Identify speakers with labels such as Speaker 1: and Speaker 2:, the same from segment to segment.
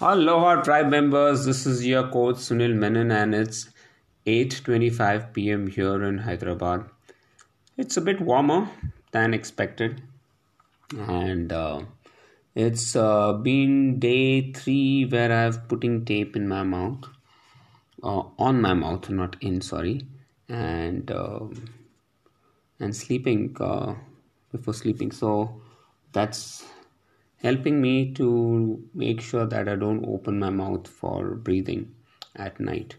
Speaker 1: Aloha tribe members, this is your coach Sunil Menon and it's 8:25 p.m. here in Hyderabad. It's a bit warmer than expected and uh, it's uh, been day 3 where I've putting tape in my mouth uh, on my mouth not in sorry and um, and sleeping uh, before sleeping so that's helping me to make sure that I don't open my mouth for breathing at night.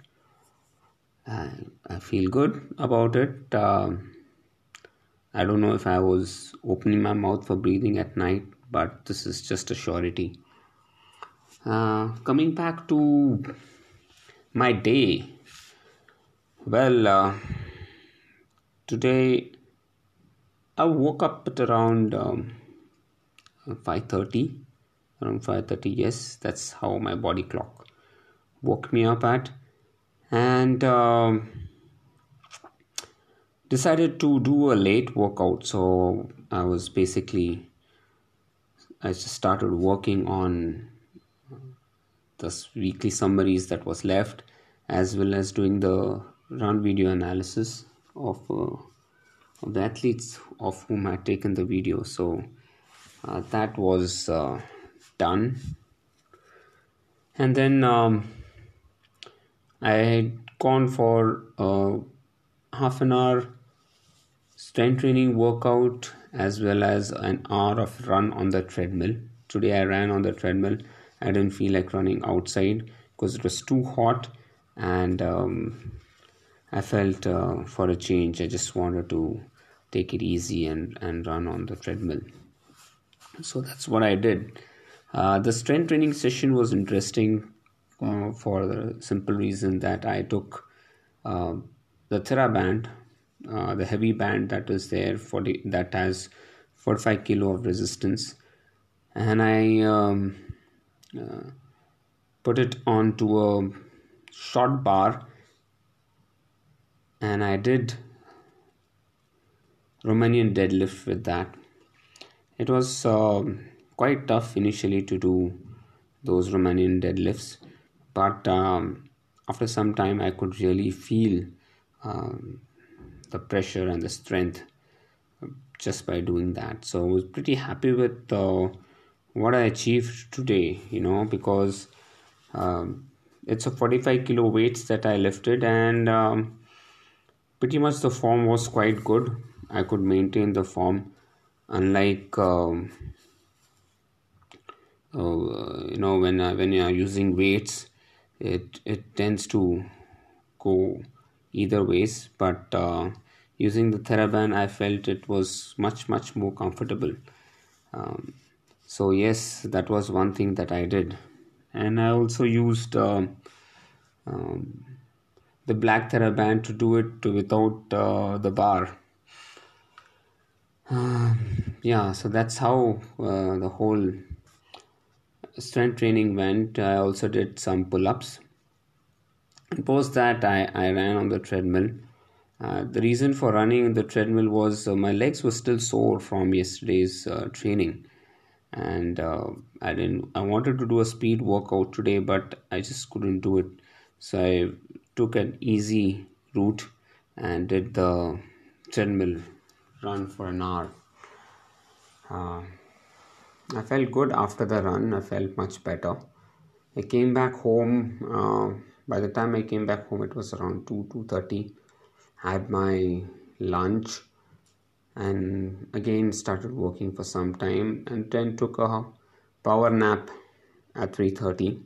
Speaker 1: I feel good about it. Uh, I don't know if I was opening my mouth for breathing at night, but this is just a surety. Uh, coming back to my day, well, uh, today I woke up at around. Um, 5.30 around 5.30 yes that's how my body clock woke me up at. And uh, decided to do a late workout. So i was basically i just started working on the weekly summaries that was left as well as doing the run video analysis of, uh, of the athletes of whom i had taken the video. So uh, that was uh, done and then um, I had gone for uh, half an hour strength training workout as well as an hour of run on the treadmill. Today I ran on the treadmill. I didn't feel like running outside because it was too hot and um, I felt uh, for a change I just wanted to take it easy and, and run on the treadmill so that's what i did. Uh, the strength training session was interesting uh, for the simple reason that i took uh, the theraband uh, the heavy band that is there for the, that has 45 kilo of resistance. And i um, uh, put it onto a short bar. And i did romanian deadlift with that it was uh, quite tough initially to do those Romanian deadlifts, but um, after some time, I could really feel um, the pressure and the strength just by doing that. So I was pretty happy with uh, what I achieved today, you know, because um, it's a 45 kilo weights that I lifted, and um, pretty much the form was quite good. I could maintain the form unlike um, uh, you know when uh, when you are using weights it it tends to go either ways. But uh, using the TheraBand I felt it was much much more comfortable. Um, so yes that was one thing that I did. And I also used uh, um, the black TheraBand to do it without uh, the bar yeah so that's how uh, the whole strength training went. I also did some pull-ups. And post that i, I ran on the treadmill. Uh, the reason for running on the treadmill was uh, my legs were still sore from yesterday's uh, training. And uh, i didn't i wanted to do a speed workout today but i just couldn't do it. So i took an easy route and did the treadmill run for an hour. Uh, I felt good after the run. I felt much better. I came back home. Uh, by the time I came back home, it was around two two thirty. Had my lunch, and again started working for some time, and then took a power nap at three thirty.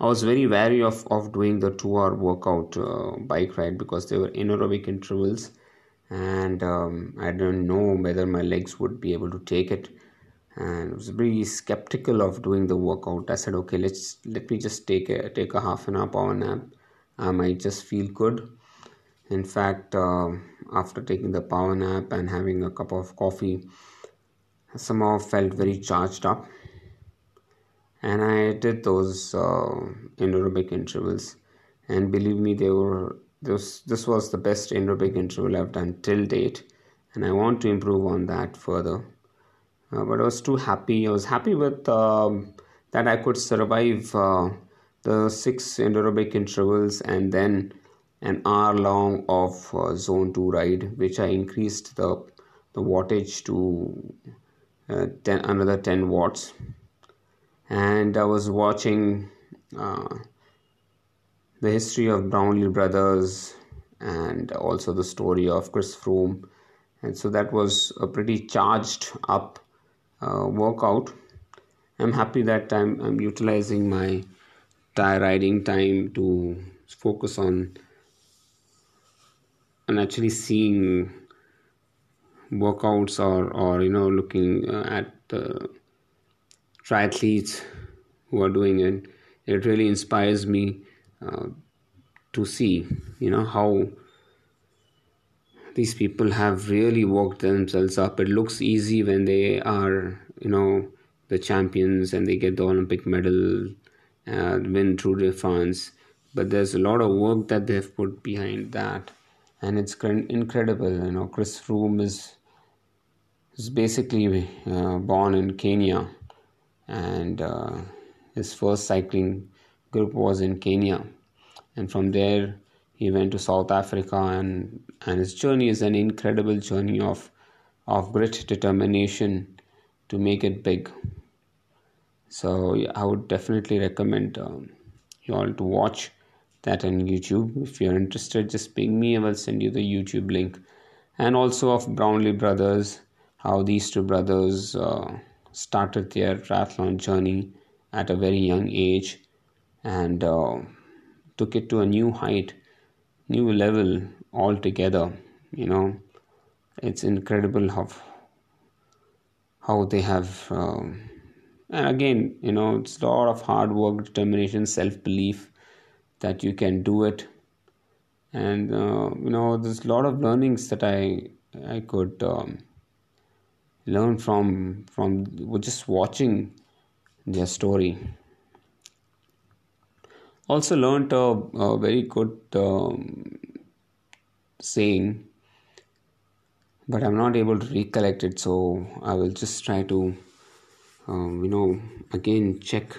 Speaker 1: I was very wary of, of doing the two hour workout uh, bike ride because they were anaerobic intervals and um, I don't know whether my legs would be able to take it. And I was very skeptical of doing the workout. I said, okay, let's let me just take a take a half an hour power nap. I might just feel good. In fact, uh, after taking the power nap and having a cup of coffee, I somehow felt very charged up. And I did those uh, aerobic intervals, and believe me, they were this this was the best aerobic interval I've done till date, and I want to improve on that further. Uh, but I was too happy. I was happy with um, that I could survive uh, the six anaerobic intervals and then an hour long of uh, zone 2 ride which I increased the the wattage to uh, 10 another 10 watts and I was watching uh, the history of Brownlee brothers and also the story of Chris Froome. And so that was a pretty charged up uh, workout. I'm happy that I'm, I'm utilizing my tire riding time to focus on and actually seeing workouts or or you know looking uh, at the triathletes who are doing it. It really inspires me uh, to see you know how these people have really worked themselves up. It looks easy when they are, you know, the champions and they get the Olympic medal, uh, win Tour de France. But there's a lot of work that they've put behind that, and it's incredible. You know, Chris Froome is is basically uh, born in Kenya, and uh, his first cycling group was in Kenya, and from there he went to South Africa and and his journey is an incredible journey of of grit determination to make it big. So I would definitely recommend um, you all to watch that on YouTube. If you're interested just ping me. I will send you the YouTube link. And also of Brownlee brothers how these two brothers uh, started their triathlon journey at a very young age and uh, took it to a new height new level altogether you know. It's incredible how how they have um, and again you know it's a lot of hard work determination self-belief that you can do it. And uh, you know there's a lot of learnings that i i could um, learn from from just watching their story also learned a, a very good um, saying but i'm not able to recollect it so i will just try to um, you know again check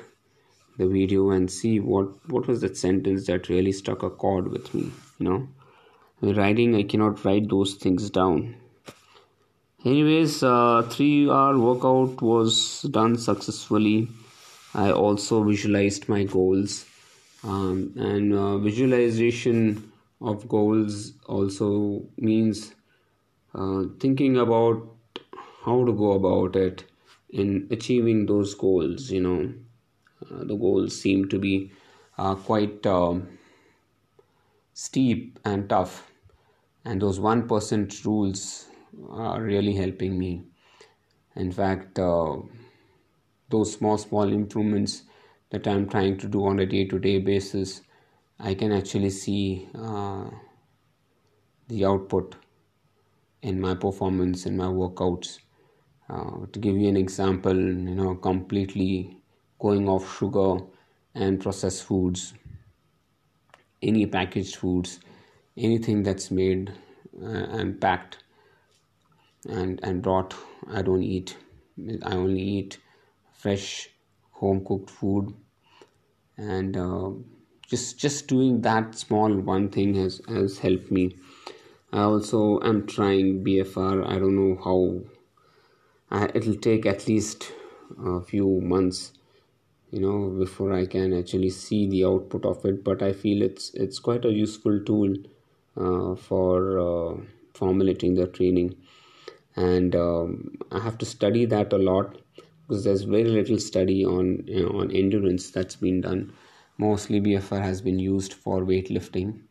Speaker 1: the video and see what what was that sentence that really struck a chord with me you know? Writing i cannot write those things down. Anyways uh, three hour workout was done successfully. I also visualized my goals um, and uh, visualization of goals also means uh, thinking about how to go about it in achieving those goals you know. Uh, the goals seem to be uh, quite um, steep and tough. And those 1% rules are really helping me. In fact uh, those small small improvements that I'm trying to do on a day to day basis, I can actually see uh, the output in my performance in my workouts. Uh, to give you an example, you know, completely going off sugar and processed foods, any packaged foods, anything that's made uh, and packed and and brought, I don't eat. I only eat fresh home cooked food and uh, just just doing that small one thing has has helped me. I also am trying bfr i don't know how uh, it'll take at least a few months you know before i can actually see the output of it. But i feel it's it's quite a useful tool uh, for uh, formulating the training. And um, i have to study that a lot because there's very little study on you know, on endurance that's been done. Mostly BFR has been used for weightlifting,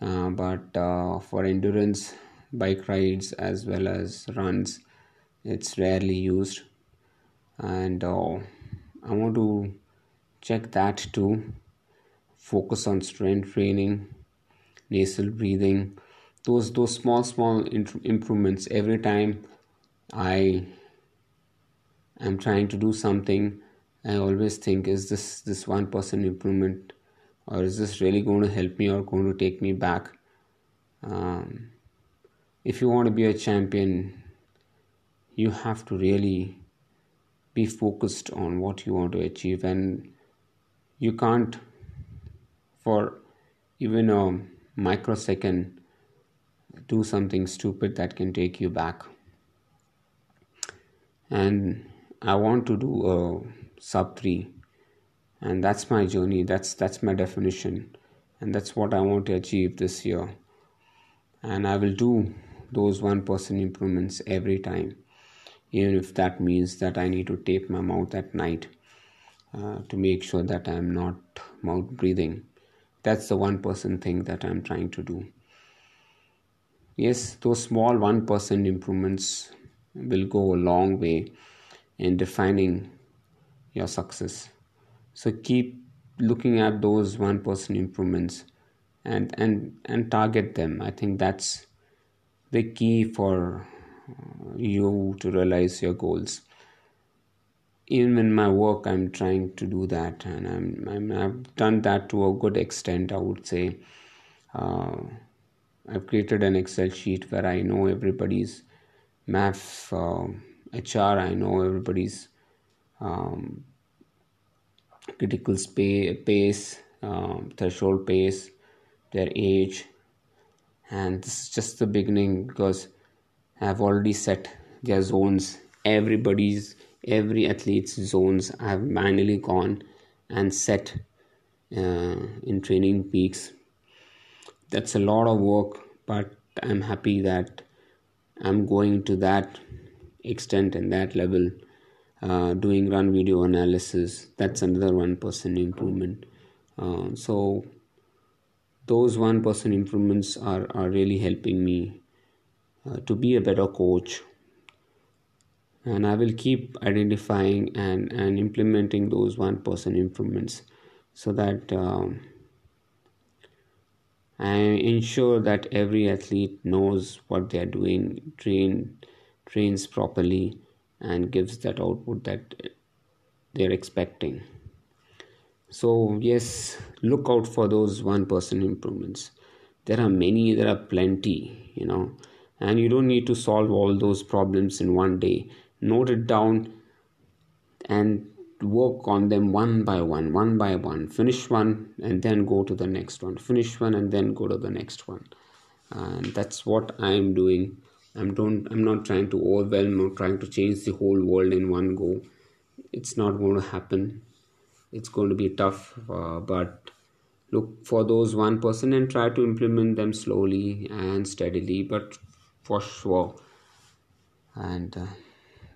Speaker 1: uh, but uh, for endurance, bike rides as well as runs, it's rarely used. And uh, I want to check that too. Focus on strength training, nasal breathing, those those small small improvements every time I i'm trying to do something. I always think is this this one percent improvement or is this really going to help me or going to take me back? Um, if you want to be a champion you have to really be focused on what you want to achieve. And you can't for even a microsecond do something stupid that can take you back. And i want to do a sub 3 and that's my journey. That's that's my definition. And that's what i want to achieve this year. And i will do those 1% improvements every time. Even if that means that i need to tape my mouth at night uh, to make sure that i'm not mouth breathing. That's the 1% thing that i'm trying to do. Yes those small 1% improvements will go a long way in defining your success. So keep looking at those 1% person improvements and and and target them. I think that's the key for uh, you to realize your goals. Even in my work i'm trying to do that and i'm, I'm i've done that to a good extent i would say. Uh, i've created an excel sheet where i know everybody's max uh, hr i know everybody's um, critical space pace um, threshold pace their age. And this is just the beginning because I've already set their zones. Everybody's every athlete's zones I've manually gone and set uh, in TrainingPeaks. That's a lot of work but I'm happy that I'm going to that extent and that level uh, doing run video analysis that's another one percent improvement. Uh, so those 1% improvements are, are really helping me uh, to be a better coach. And i will keep identifying and, and implementing those 1% improvements so that um, i ensure that every athlete knows what they are doing train trains properly and gives that output that they're expecting. So yes look out for those 1% person improvements. There are many there are plenty you know and you don't need to solve all those problems in one day. Note it down and work on them one by one one by one. Finish one and then go to the next one. Finish one and then go to the next one. And that's what i'm doing i'm don't i'm not trying to overwhelm or trying to change the whole world in one go. It's not going to happen. It's going to be tough uh, but look for those 1% person and try to implement them slowly and steadily but for sure. And uh,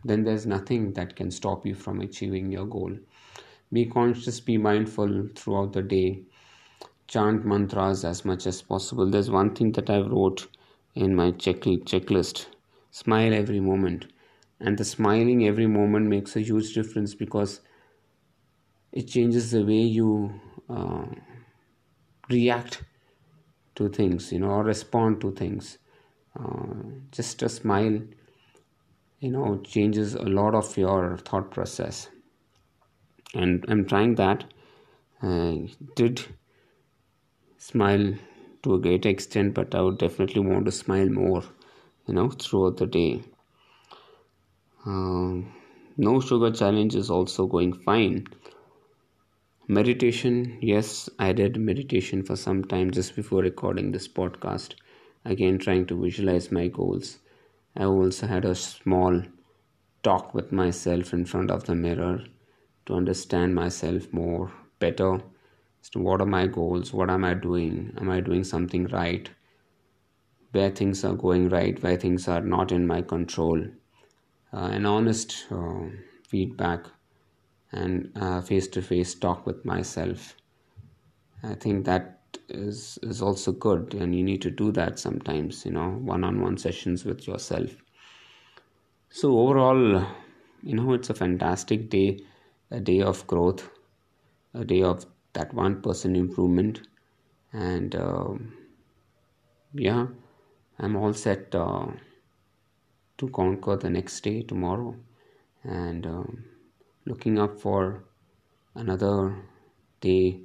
Speaker 1: then there's nothing that can stop you from achieving your goal. Be conscious be mindful throughout the day. Chant mantras as much as possible. There's one thing that i wrote in my check- checklist. Smile every moment. And the smiling every moment makes a huge difference because it changes the way you uh, react to things you know or respond to things. Uh, just a smile you know changes a lot of your thought process. And i'm trying that. I did smile to a great extent but i would definitely want to smile more you know throughout the day um, no sugar challenge is also going fine Meditation, yes, I did meditation for some time just before recording this podcast. Again, trying to visualize my goals. I also had a small talk with myself in front of the mirror to understand myself more better as to what are my goals, what am I doing, am I doing something right, where things are going right, where things are not in my control. Uh, an honest uh, feedback and face to face talk with myself. I think that is is also good, and you need to do that sometimes. You know, one on one sessions with yourself. So overall, you know, it's a fantastic day, a day of growth, a day of that one improvement, and uh, yeah, I'm all set uh, to conquer the next day tomorrow, and. Um, looking up for another day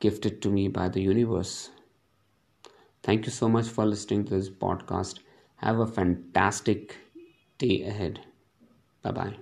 Speaker 1: gifted to me by the universe. Thank you so much for listening to this podcast. Have a fantastic day ahead. Bye bye.